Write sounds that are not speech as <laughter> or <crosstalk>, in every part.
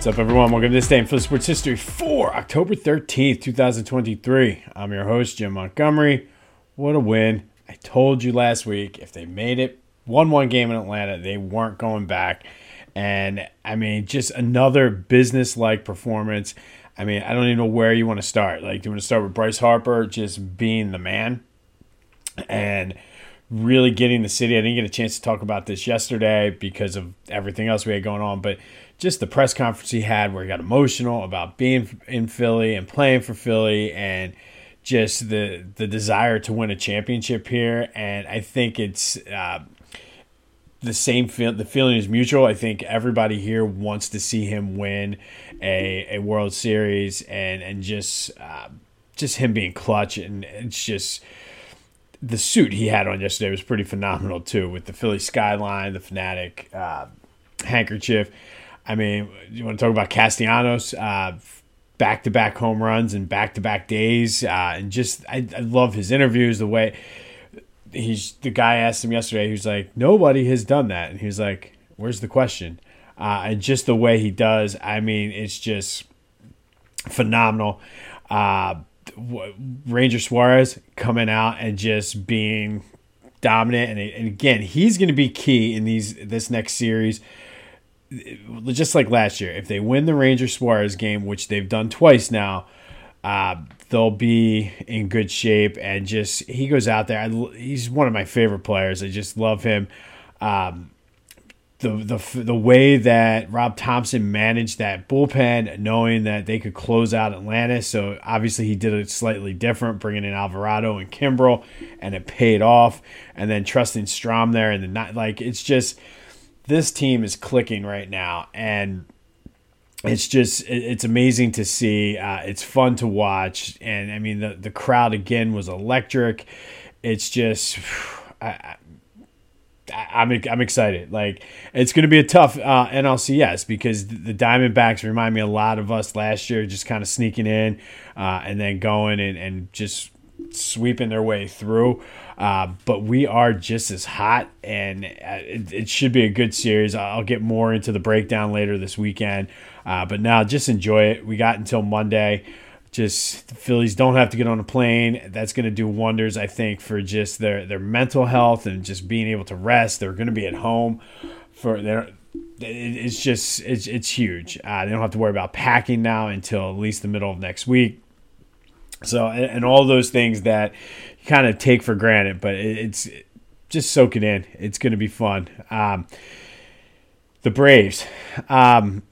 What's up, everyone? Welcome to this day in Philly Sports History for October 13th, 2023. I'm your host, Jim Montgomery. What a win. I told you last week if they made it 1 1 game in Atlanta, they weren't going back. And I mean, just another business like performance. I mean, I don't even know where you want to start. Like, do you want to start with Bryce Harper just being the man and really getting the city? I didn't get a chance to talk about this yesterday because of everything else we had going on, but just the press conference he had where he got emotional about being in Philly and playing for Philly and just the the desire to win a championship here. And I think it's uh, the same feel. The feeling is mutual. I think everybody here wants to see him win a, a World Series and and just uh, just him being clutch and it's just the suit he had on yesterday was pretty phenomenal too with the Philly skyline, the Phanatic uh, handkerchief. I mean, you want to talk about Castellanos, back to back home runs and back to back days. Uh, and just, I, I love his interviews, the way he's, the guy asked him yesterday, he was like, nobody has done that. And he was like, where's the question? Uh, and just the way he does, I mean, it's just phenomenal. Uh, Ranger Suarez coming out and just being dominant, and, and again, he's going to be key in these this next series just like last year, if they win the Ranger Suarez game, which they've done twice now, uh, they'll be in good shape. And just he goes out there. I, he's one of my favorite players. I just love him. Um, the the the way that Rob Thomson managed that bullpen, knowing that they could close out Atlanta. So obviously he did it slightly different, bringing in Alvarado and Kimbrel, and it paid off. And then trusting Strahm there, and the not like it's just this team is clicking right now, and it's just it's amazing to see. Uh, it's fun to watch, and I mean the the crowd again was electric. It's just. <sighs> I, I'm I'm excited. Like it's going to be a tough uh, NLCS because the Diamondbacks remind me a lot of us last year, just kind of sneaking in uh, and then going and, and just sweeping their way through. Uh, but we are just as hot, and uh, it, it, should be a good series. I'll get more into the breakdown later this weekend. Uh, but now, just enjoy it. We got until Monday. Just the Phillies don't have to get on a plane. That's going to do wonders, I think, for just their their mental health and just being able to rest. They're going to be at home for their it's just it's it's huge. Uh, they don't have to worry about packing now until at least the middle of next week. So, and, and all those things that kind of take for granted, but it's just soak it in. It's going to be fun. Um, the Braves, um,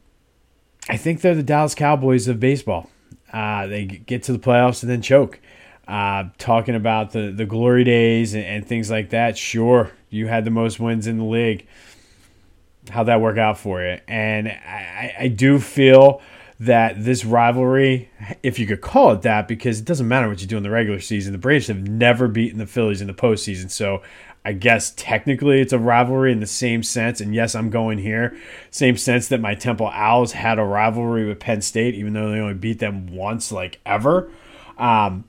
I think they're the Dallas Cowboys of baseball. Uh, they get to the playoffs and then choke. Uh, talking about the, the glory days and, and, things like that, sure, you had the most wins in the league. How'd that work out for you? And I, I do feel that this rivalry, if you could call it that, because it doesn't matter what you do in the regular season, the Braves have never beaten the Phillies in the postseason. So I guess technically it's a rivalry in the same sense. And yes, I'm going here. Same sense that my Temple Owls had a rivalry with Penn State, even though they only beat them once, like ever. Um,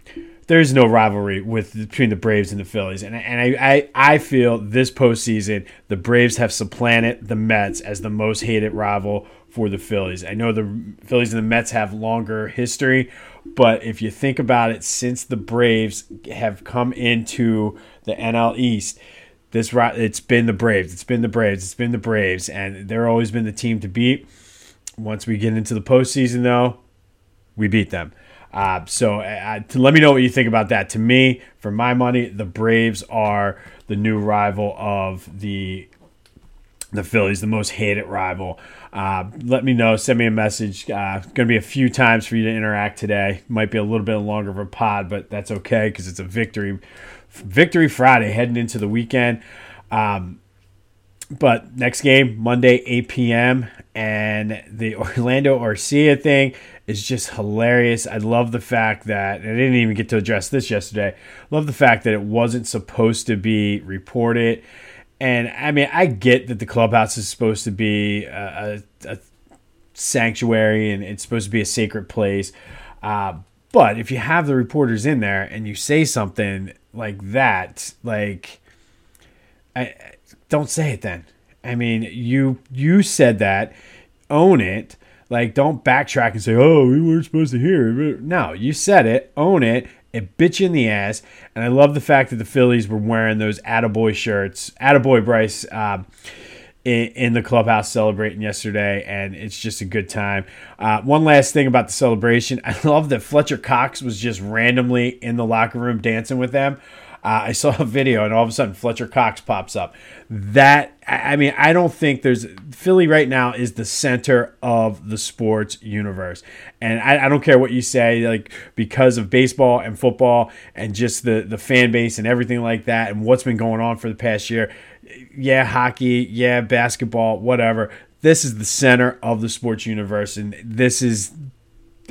there's no rivalry with between the Braves and the Phillies, and and I, I I feel this postseason the Braves have supplanted the Mets as the most hated rival for the Phillies. I know the Phillies and the Mets have longer history, but if you think about it, since the Braves have come into the NL East, this it's been the Braves, it's been the Braves, it's been the Braves, and they're always been the team to beat. Once we get into the postseason, though, we beat them. Uh, so uh, let me know what you think about that. To me, for my money, the Braves are the new rival of the the Phillies, the most hated rival. Uh, let me know. Send me a message. Uh, going to be a few times for you to interact today. Might be a little bit longer of a pod, but that's okay because it's a victory. Victory Friday heading into the weekend. Um, but next game Monday 8 p.m. and the <laughs> Orlando Arcia thing is just hilarious. I love the fact that I didn't even get to address this yesterday. Love the fact that it wasn't supposed to be reported and I mean, I get that the clubhouse is supposed to be a, a, sanctuary and it's supposed to be a sacred place. Uh, but if you have the reporters in there and you say something like that, like, I don't say it then. I mean, you you said that, own it. Like, don't backtrack and say, "Oh, we weren't supposed to hear." it." No, you said it. Own it. It bitch in the ass, and I love the fact that the Phillies were wearing those Attaboy shirts. Attaboy Bryce. Um, in, in the clubhouse celebrating yesterday, and it's just a good time. Uh, one last thing about the celebration <laughs> I love that Fletcher Cox was just randomly in the locker room dancing with them. Uh, I saw a video, and all of a sudden Fletcher Cox pops up. That I mean, I don't think there's Philly right now is the center of the sports universe, and I, I, don't care what you say, like because of baseball and football and just the the fan base and everything like that, and what's been going on for the past year yeah, hockey, yeah, basketball, whatever. This is the center of the sports universe, and this is.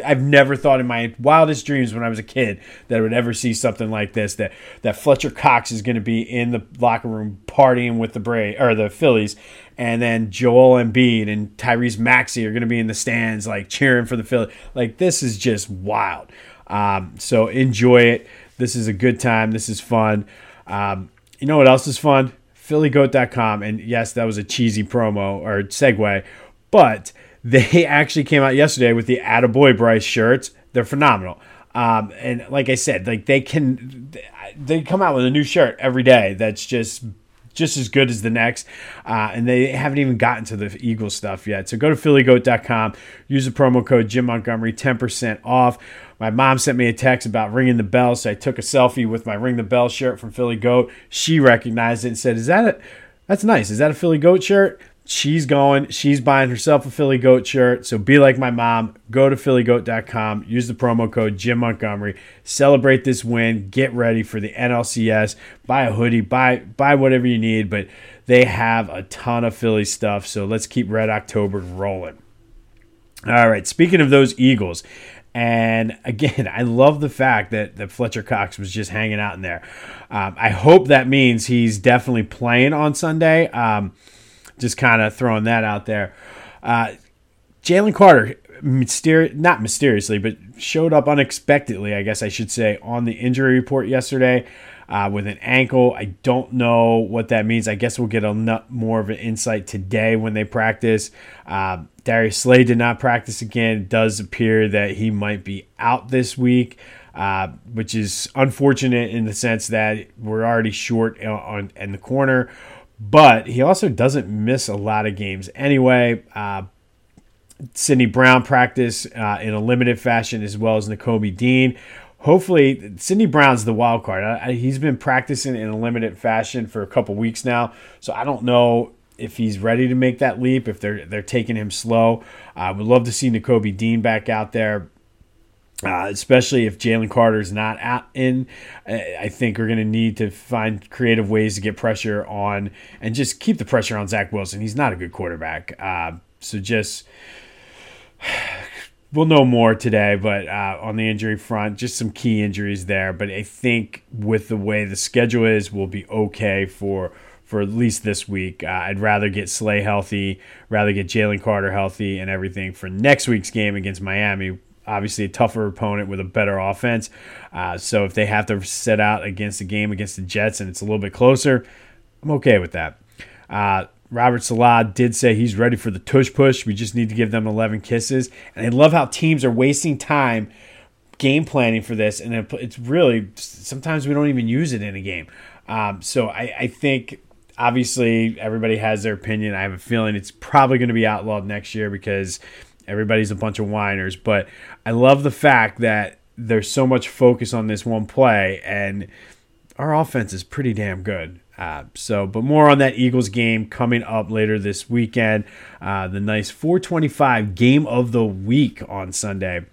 I've never thought in my wildest dreams when I was a kid that I would ever see something like this. That that Fletcher Cox is going to be in the locker room partying with the Bray or the Phillies, and then Joel Embiid and Tyrese Maxey are going to be in the stands like cheering for the Phillies. Like this is just wild. Um, so enjoy it. This is a good time. This is fun. Um, you know what else is fun? phillygoat.com. And yes, that was a cheesy promo or segue, but they <laughs> actually came out yesterday with the Attaboy Bryce shirts. They're phenomenal. Um, and like I said, like they can, they come out with a new shirt every day. That's just just as good as the next. Uh, and they haven't even gotten to the Eagle stuff yet. So go to phillygoat.com, use the promo code Jim Montgomery, 10% off. My mom sent me a text about ringing the bell, so I took a selfie with my ring the bell shirt from Philly Goat. She recognized it and said, "Is that a? That's nice. Is that a Philly Goat shirt?" She's going. She's buying herself a Philly Goat shirt. So be like my mom. Go to phillygoat.com. Use the promo code Jim Montgomery. Celebrate this win. Get ready for the NLCS. Buy a hoodie. Buy buy whatever you need. But they have a ton of Philly stuff. So let's keep Red October rolling. All right. Speaking of those Eagles, and again, <laughs> I love the fact that, that Fletcher Cox was just hanging out in there. Um, I hope that means he's definitely playing on Sunday. Um, just kind of throwing that out there. Uh, Jalen Carter, mysteri- not mysteriously, but showed up unexpectedly, I guess I should say, on the injury report yesterday uh, with an ankle. I don't know what that means. I guess we'll get a nut more of an insight today when they practice. Uh, Darius Slay did not practice again. It does appear that he might be out this week. Uh, which is unfortunate in the sense that we're already short on, in the corner, but he also doesn't miss a lot of games anyway. Uh, Sydney Brown practice uh, in a limited fashion as well as Nakobe Dean hopefully Sydney Brown's the wild card. I, I, he's been practicing in a limited fashion for a couple weeks now, so I don't know if he's ready to make that leap. If they're they're taking him slow, I uh, would love to see Nakobe Dean back out there. Uh, especially if Jalen Carter's not out in, I think we're going to need to find creative ways to get pressure on and just keep the pressure on Zach Wilson. He's not a good quarterback. Uh, so just <sighs> we'll know more today, but uh, on the injury front, just some key injuries there. But I think with the way the schedule is, we'll be okay for for at least this week. Uh, I'd rather get Slay healthy, rather get Jalen Carter healthy, and everything for next week's game against Miami. Obviously, a tougher opponent with a better offense. Uh, so if they have to set out against a game against the Jets and it's a little bit closer, I'm okay with that. Uh, Robert Saleh did say he's ready for the tush push. We just need to give them 11 kisses. And I love how teams are wasting time game planning for this. And it's really, sometimes we don't even use it in a game. Um, so I, I think obviously everybody has their opinion. I have a feeling it's probably going to be outlawed next year because everybody's a bunch of whiners. But I love the fact that there's so much focus on this one play. And our offense is pretty damn good. Uh, so, but more on that Eagles game coming up later this weekend. Uh, the nice 425 game of the week on Sunday.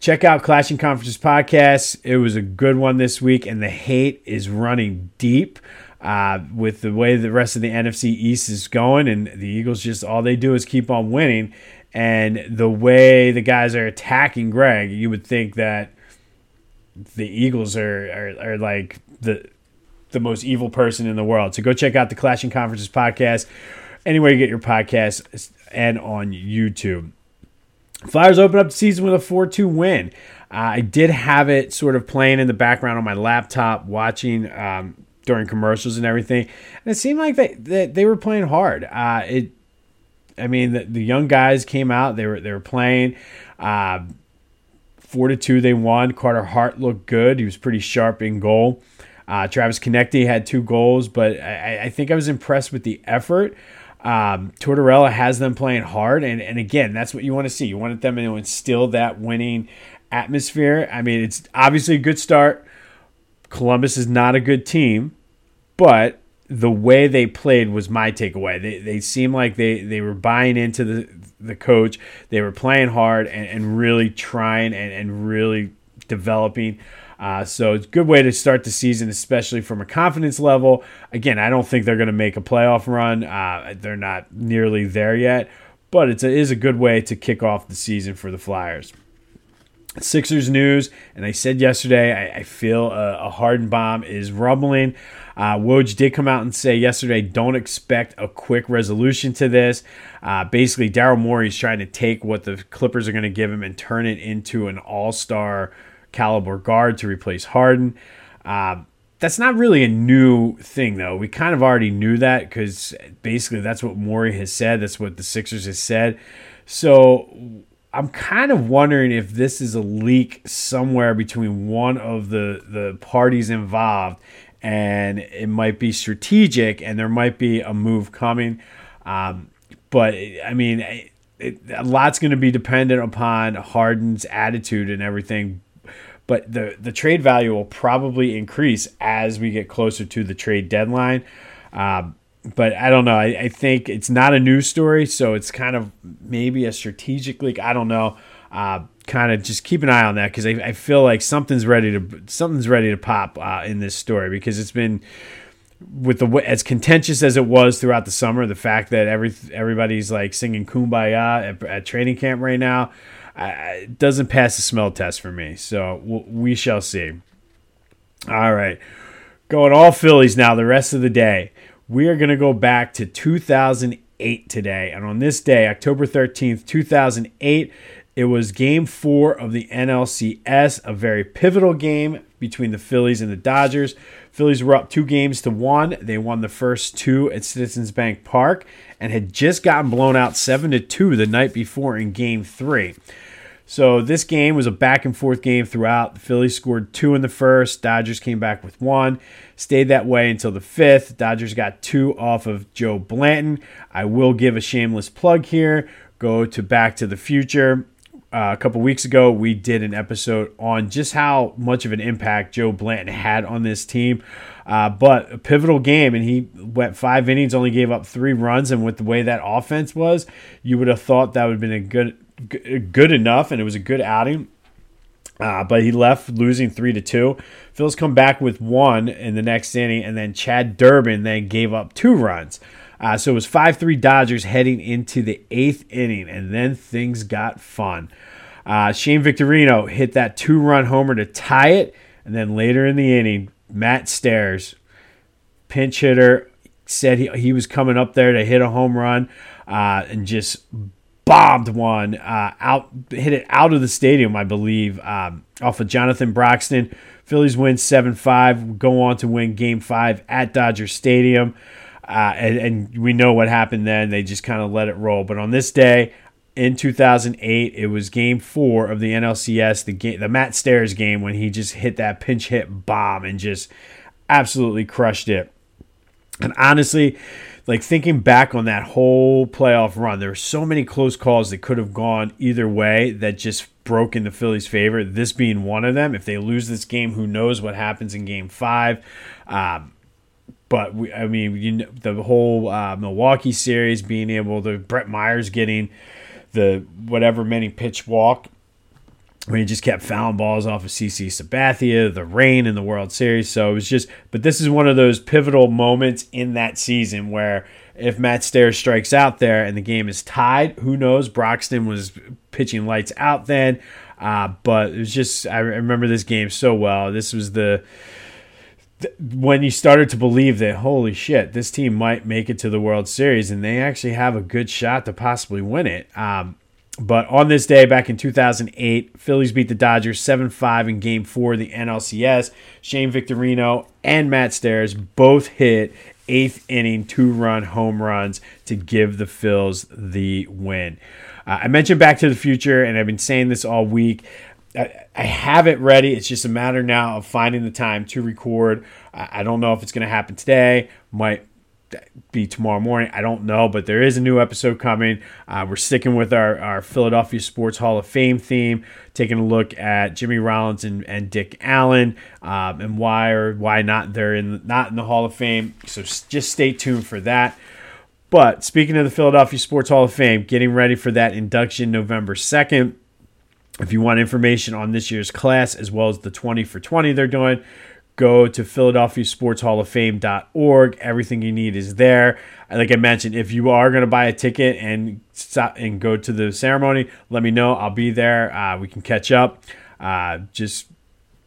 Check out Clashing Conferences podcast. It was a good one this week, and the hate is running deep uh, with the way the rest of the NFC East is going, and the Eagles just all they do is keep on winning. And the way the guys are attacking Greg, you would think that the Eagles are, are, are like the the most evil person in the world. So go check out the Clashing Conferences podcast anywhere you get your podcasts and on YouTube. Flyers open up the season with a 4 2 win. Uh, I did have it sort of playing in the background on my laptop, watching um, during commercials and everything. And it seemed like they, they, they were playing hard. Uh, it I mean, the, the young guys came out. They were they were playing. Uh, four to two, they won. Carter Hart looked good. He was pretty sharp in goal. Uh, Travis Konecny had two goals, but I, I, think I was impressed with the effort. Um, Tortorella has them playing hard, and, and again, that's what you want to see. You want them to instill that winning atmosphere. I mean, it's obviously a good start. Columbus is not a good team, but the way they played was my takeaway. They, they seemed like they, they were buying into the, the coach. They were playing hard and, and really trying and, and really developing. Uh, so it's a good way to start the season, especially from a confidence level. Again, I don't think they're going to make a playoff run. Uh, they're not nearly there yet, but it is a good way to kick off the season for the Flyers. Sixers news, and I said yesterday, I, I feel a, a Harden bomb is rumbling. Uh, Woj did come out and say yesterday, don't expect a quick resolution to this. Uh, basically, Daryl Morey is trying to take what the Clippers are going to give him and turn it into an all star caliber guard to replace Harden. Uh, that's not really a new thing, though. We kind of already knew that because basically that's what Morey has said. That's what the Sixers has said. So I'm kind of wondering if this is a leak somewhere between one of the, the parties involved and it might be strategic and there might be a move coming. Um, but I mean, it, a lot's going to be dependent upon Harden's attitude and everything but the the trade value will probably increase as we get closer to the trade deadline. Um, but I don't know. I, I, think it's not a news story, so it's kind of maybe a strategic leak. I don't know. Uh, kind of just keep an eye on that because I, I, feel like something's ready to something's ready to pop uh, in this story because it's been with the as contentious as it was throughout the summer. The fact that every everybody's like singing "Kumbaya" at, at training camp right now doesn't pass the smell test for me. So we shall see. All right. Going all Phillies now, the rest of the day. We are going to go back to 2008 today. And on this day, October 13th, 2008, it was game four of the NLCS, a very pivotal game between the Phillies and the Dodgers. Phillies were up two games to one. They won the first two at Citizens Bank Park and had just gotten blown out seven to two the night before in game three. So this game was a back and forth game throughout. The Phillies scored two in the first. Dodgers came back with one. Stayed that way until the fifth. Dodgers got two off of Joe Blanton. I will give a shameless plug here. Go to Back to the Future. Uh, a couple weeks ago, we did an episode on just how much of an impact Joe Blanton had on this team. Uh, but a pivotal game, and he went five innings, only gave up three runs. And with the way that offense was, you would have thought that would have been a good good enough, and it was a good outing. Uh, but he left losing three to two. Phil's come back with one in the next inning, and then Chad Durbin then gave up two runs. Uh, so it was 5 3 Dodgers heading into the eighth inning, and then things got fun. Uh, Shane Victorino hit that two run homer to tie it, and then later in the inning, Matt Stairs, pinch hitter, said he, he was coming up there to hit a home run uh, and just bombed one uh, out, hit it out of the stadium, I believe, um, off of Jonathan Broxton. Phillies win 7 5, go on to win game five at Dodger Stadium. Uh, and, and, we know what happened then. They just kind of let it roll. But on this day in 2008, it was game four of the NLCS, the, game, the Matt Stairs game, when he just hit that pinch hit bomb and just absolutely crushed it. And honestly, like thinking back on that whole playoff run, there were so many close calls that could have gone either way that just broke in the Phillies' favor. This being one of them. If they lose this game, who knows what happens in Game Five? Um, but we, I mean, you know, the whole uh, Milwaukee series being able to Brett Myers getting the whatever many pitch walk when he just kept fouling balls off of CC Sabathia, the rain in the World Series. So it was just, but this is one of those pivotal moments in that season where if Matt Stairs strikes out there and the game is tied, who knows? Broxton was pitching lights out then. Uh, but it was just, I remember this game so well. This was the, when you started to believe that, holy shit, this team might make it to the World Series and they actually have a good shot to possibly win it. Um, but on this day, back in 2008, Phillies beat the Dodgers 7 5 in game four of the NLCS. Shane Victorino and Matt Stairs both hit eighth inning two run home runs to give the Phils the win. Uh, I mentioned Back to the Future, and I've been saying this all week. I, have it ready. It's just a matter now of finding the time to record. I, I don't know if it's going to happen today. Might be tomorrow morning. I don't know, but there is a new episode coming. Uh, we're sticking with our, our Philadelphia Sports Hall of Fame theme, taking a look at Jimmy Rollins and, and Dick Allen um, and why or why not they're in not in the Hall of Fame. So just stay tuned for that. But speaking of the Philadelphia Sports Hall of Fame, getting ready for that induction November 2nd. If you want information on this year's class as well as the 20 for 20 they're doing, go to philadelphiasportshalloffame.org everything you need is there. Like i mentioned if you are going to buy a ticket and stop and go to the ceremony let me know. I'll be there. Uh, we can catch up. Uh, just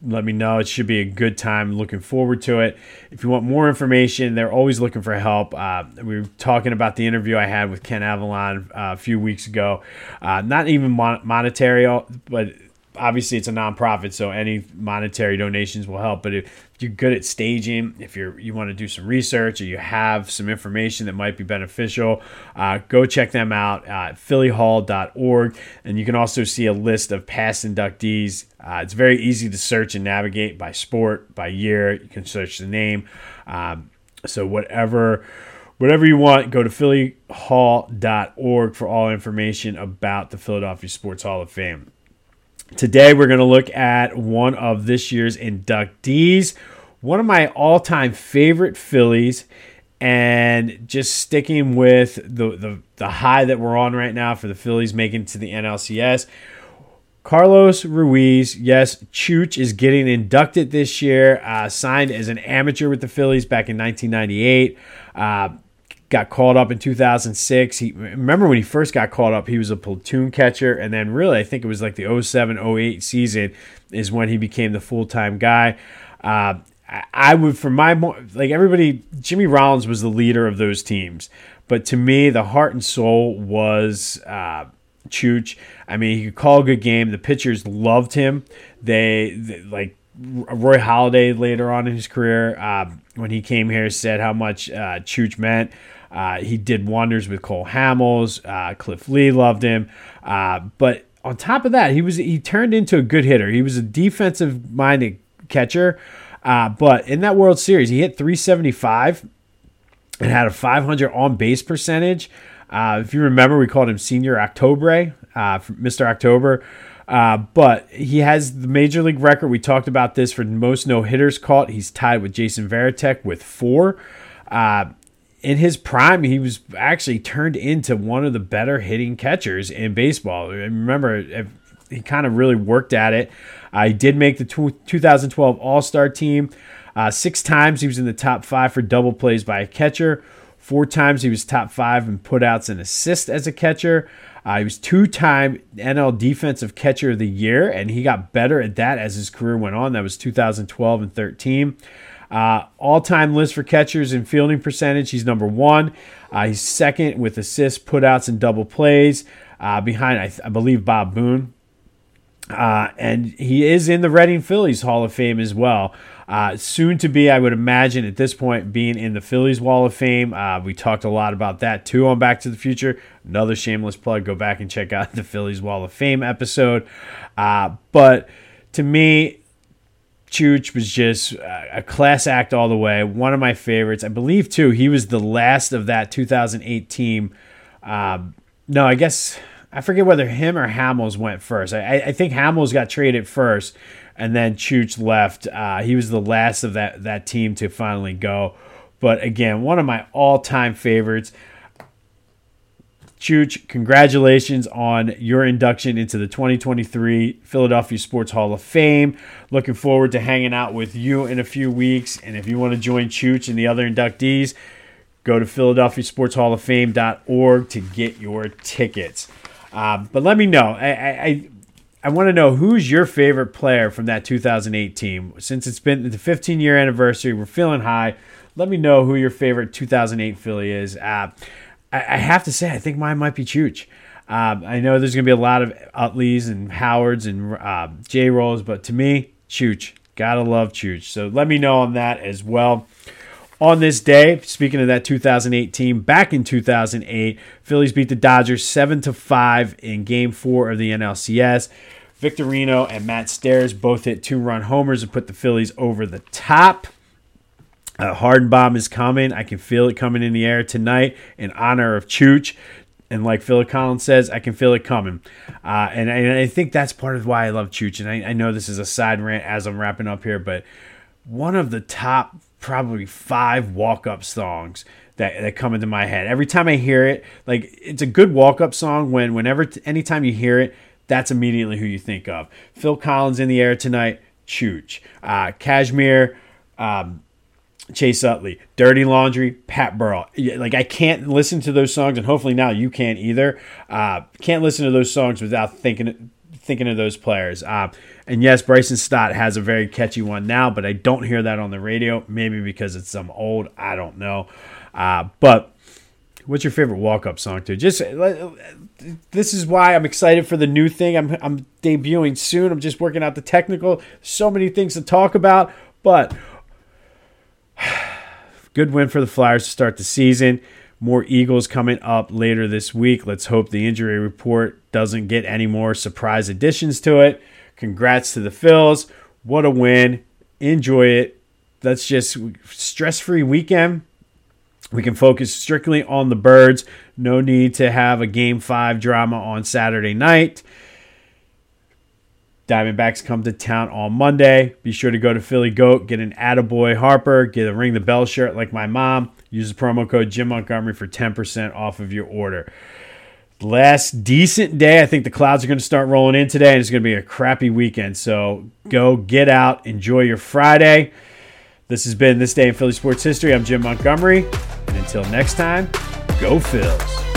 let me know. It should be a good time looking forward to it. If you want more information they're always looking for help. Uh, we were talking about the interview i had with Ken Avallon uh, a few weeks ago. Uh, not even mon- monetary but obviously it's a nonprofit, so any monetary donations will help. But if you're good at staging, if you're you want to do some research or you have some information that might be beneficial, uh, go check them out at phillyhall.org. And you can also see a list of past inductees. Uh, it's very easy to search and navigate by sport, by year. You can search the name. Um, so whatever whatever you want, go to phillyhall.org for all information about the Philadelphia Sports Hall of Fame. Today, we're going to look at one of this year's inductees, one of my all time favorite Phillies, and just sticking with the, the, the high that we're on right now for the Phillies making to the NLCS. Carlos Ruiz, yes, Chooch is getting inducted this year, uh, signed as an amateur with the Phillies back in 1998. Uh, got called up in 2006. He remember when he first got called up, he was a platoon catcher, and then really I think it was like the 07 08 season is when he became the full time guy. Uh, I would, for my like everybody, Jimmy Rollins was the leader of those teams, but to me, the heart and soul was uh, Chooch. I mean, he could call a good game. The pitchers loved him. They, they like Roy Halladay later on in his career uh, when he came here said how much uh, Chooch meant. Uh, he did wonders with Cole Hamels. Uh, Cliff Lee loved him. Uh, but on top of that, he was he turned into a good hitter. He was a defensive minded catcher. Uh, but in that World Series, he hit 375 and had a 500 on base percentage. Uh, if you remember, we called him Senior October, Mr. October. Uh, but he has the major league record. We talked about this for most no hitters caught. He's tied with Jason Varitek with four. Uh, in his prime, he was actually turned into one of the better hitting catchers in baseball. remember, he kind of really worked at it. Uh, he did make the 2012 All Star team. Uh, six times he was in the top five for double plays by a catcher. Four times he was top five in putouts and assists as a catcher. Uh, he was two time NL Defensive Catcher of the Year, and he got better at that as his career went on. That was 2012 and 13. Uh, All time list for catchers in fielding percentage, he's number one. Uh, he's second with assists, putouts, and double plays, uh, behind, I, th- I, believe, Bob Boone. Uh, and he is in the Reading Phillies Hall of Fame as well. Uh, soon to be, I would imagine, at this point, being in the Phillies Wall of Fame. Uh, we talked a lot about that too on Back to the Future. Another shameless plug. Go back and check out the Phillies Wall of Fame episode. but to me, Chooch was just a class act all the way. One of my favorites. I believe, too, he was the last of that 2008 team. Um, no, I guess I forget whether him or Hamels went first. I, I think Hamels got traded first, and then Chooch left. Uh, he was the last of that, that team to finally go. But again, one of my all time favorites. Chooch, congratulations on your induction into the 2023 Philadelphia Sports Hall of Fame. Looking forward to hanging out with you in a few weeks. And if you want to join Chooch and the other inductees, go to philadelphiasportshalloffame.org to get your tickets. Uh, but let me know. I, I, I want to know who's your favorite player from that 2008 team. Since it's been the 15 year anniversary, we're feeling high. Let me know who your favorite 2008 Philly is. Uh, I, I have to say, I think mine might be Chooch. Um, I know there's going to be a lot of Utleys and Howards and uh, J rolls, but to me, Chooch. Gotta love Chooch. So let me know on that as well. On this day, speaking of that 2018, back in 2008, Phillies beat the Dodgers 7 to 5 in game four of the NLCS. Victorino and Matt Stairs both hit two run homers and put the Phillies over the top. A hard bomb is coming. I can feel it coming in the air tonight in honor of Chooch. And like Phil Collins says, I can feel it coming. Uh, and, and, I think that's part of why I love Chooch. And I, I know this is a side rant as I'm wrapping up here, but one of the top probably five walk up songs that, that come into my head. Every time I hear it, like it's a good walk up song when whenever anytime you hear it, that's immediately who you think of. Phil Collins in the air tonight, Chooch. Uh, Kashmir, um, Chase Utley, Dirty Laundry, Pat Burrell. Like I can't listen to those songs, and hopefully now you can't either. Uh, can't listen to those songs without thinking thinking of those players. Uh, and yes, Bryson Stott has a very catchy one now, but I don't hear that on the radio. Maybe because it's some old. I don't know. Uh, but what's your favorite walk up song to? Just uh, this is why I'm excited for the new thing. I'm I'm debuting soon. I'm just working out the technical. So many things to talk about, but <sighs> good win for the Flyers to start the season. More Eagles coming up later this week. Let's hope the injury report doesn't get any more surprise additions to it. Congrats to the Phils. What a win. Enjoy it. That's just stress free weekend. We can focus strictly on the birds. No need to have a game five drama on Saturday night. Diamondbacks come to town on Monday. Be sure to go to Philly Goat, get an Attaboy Harper, get a Ring the Bell shirt like my mom. Use the promo code Jim Montgomery for 10% off of your order. Last decent day. I think the clouds are going to start rolling in today, and it's going to be a crappy weekend. So go get out, enjoy your Friday. This has been This Day in Philly Sports History. I'm Jim Montgomery. And until next time, go Phils.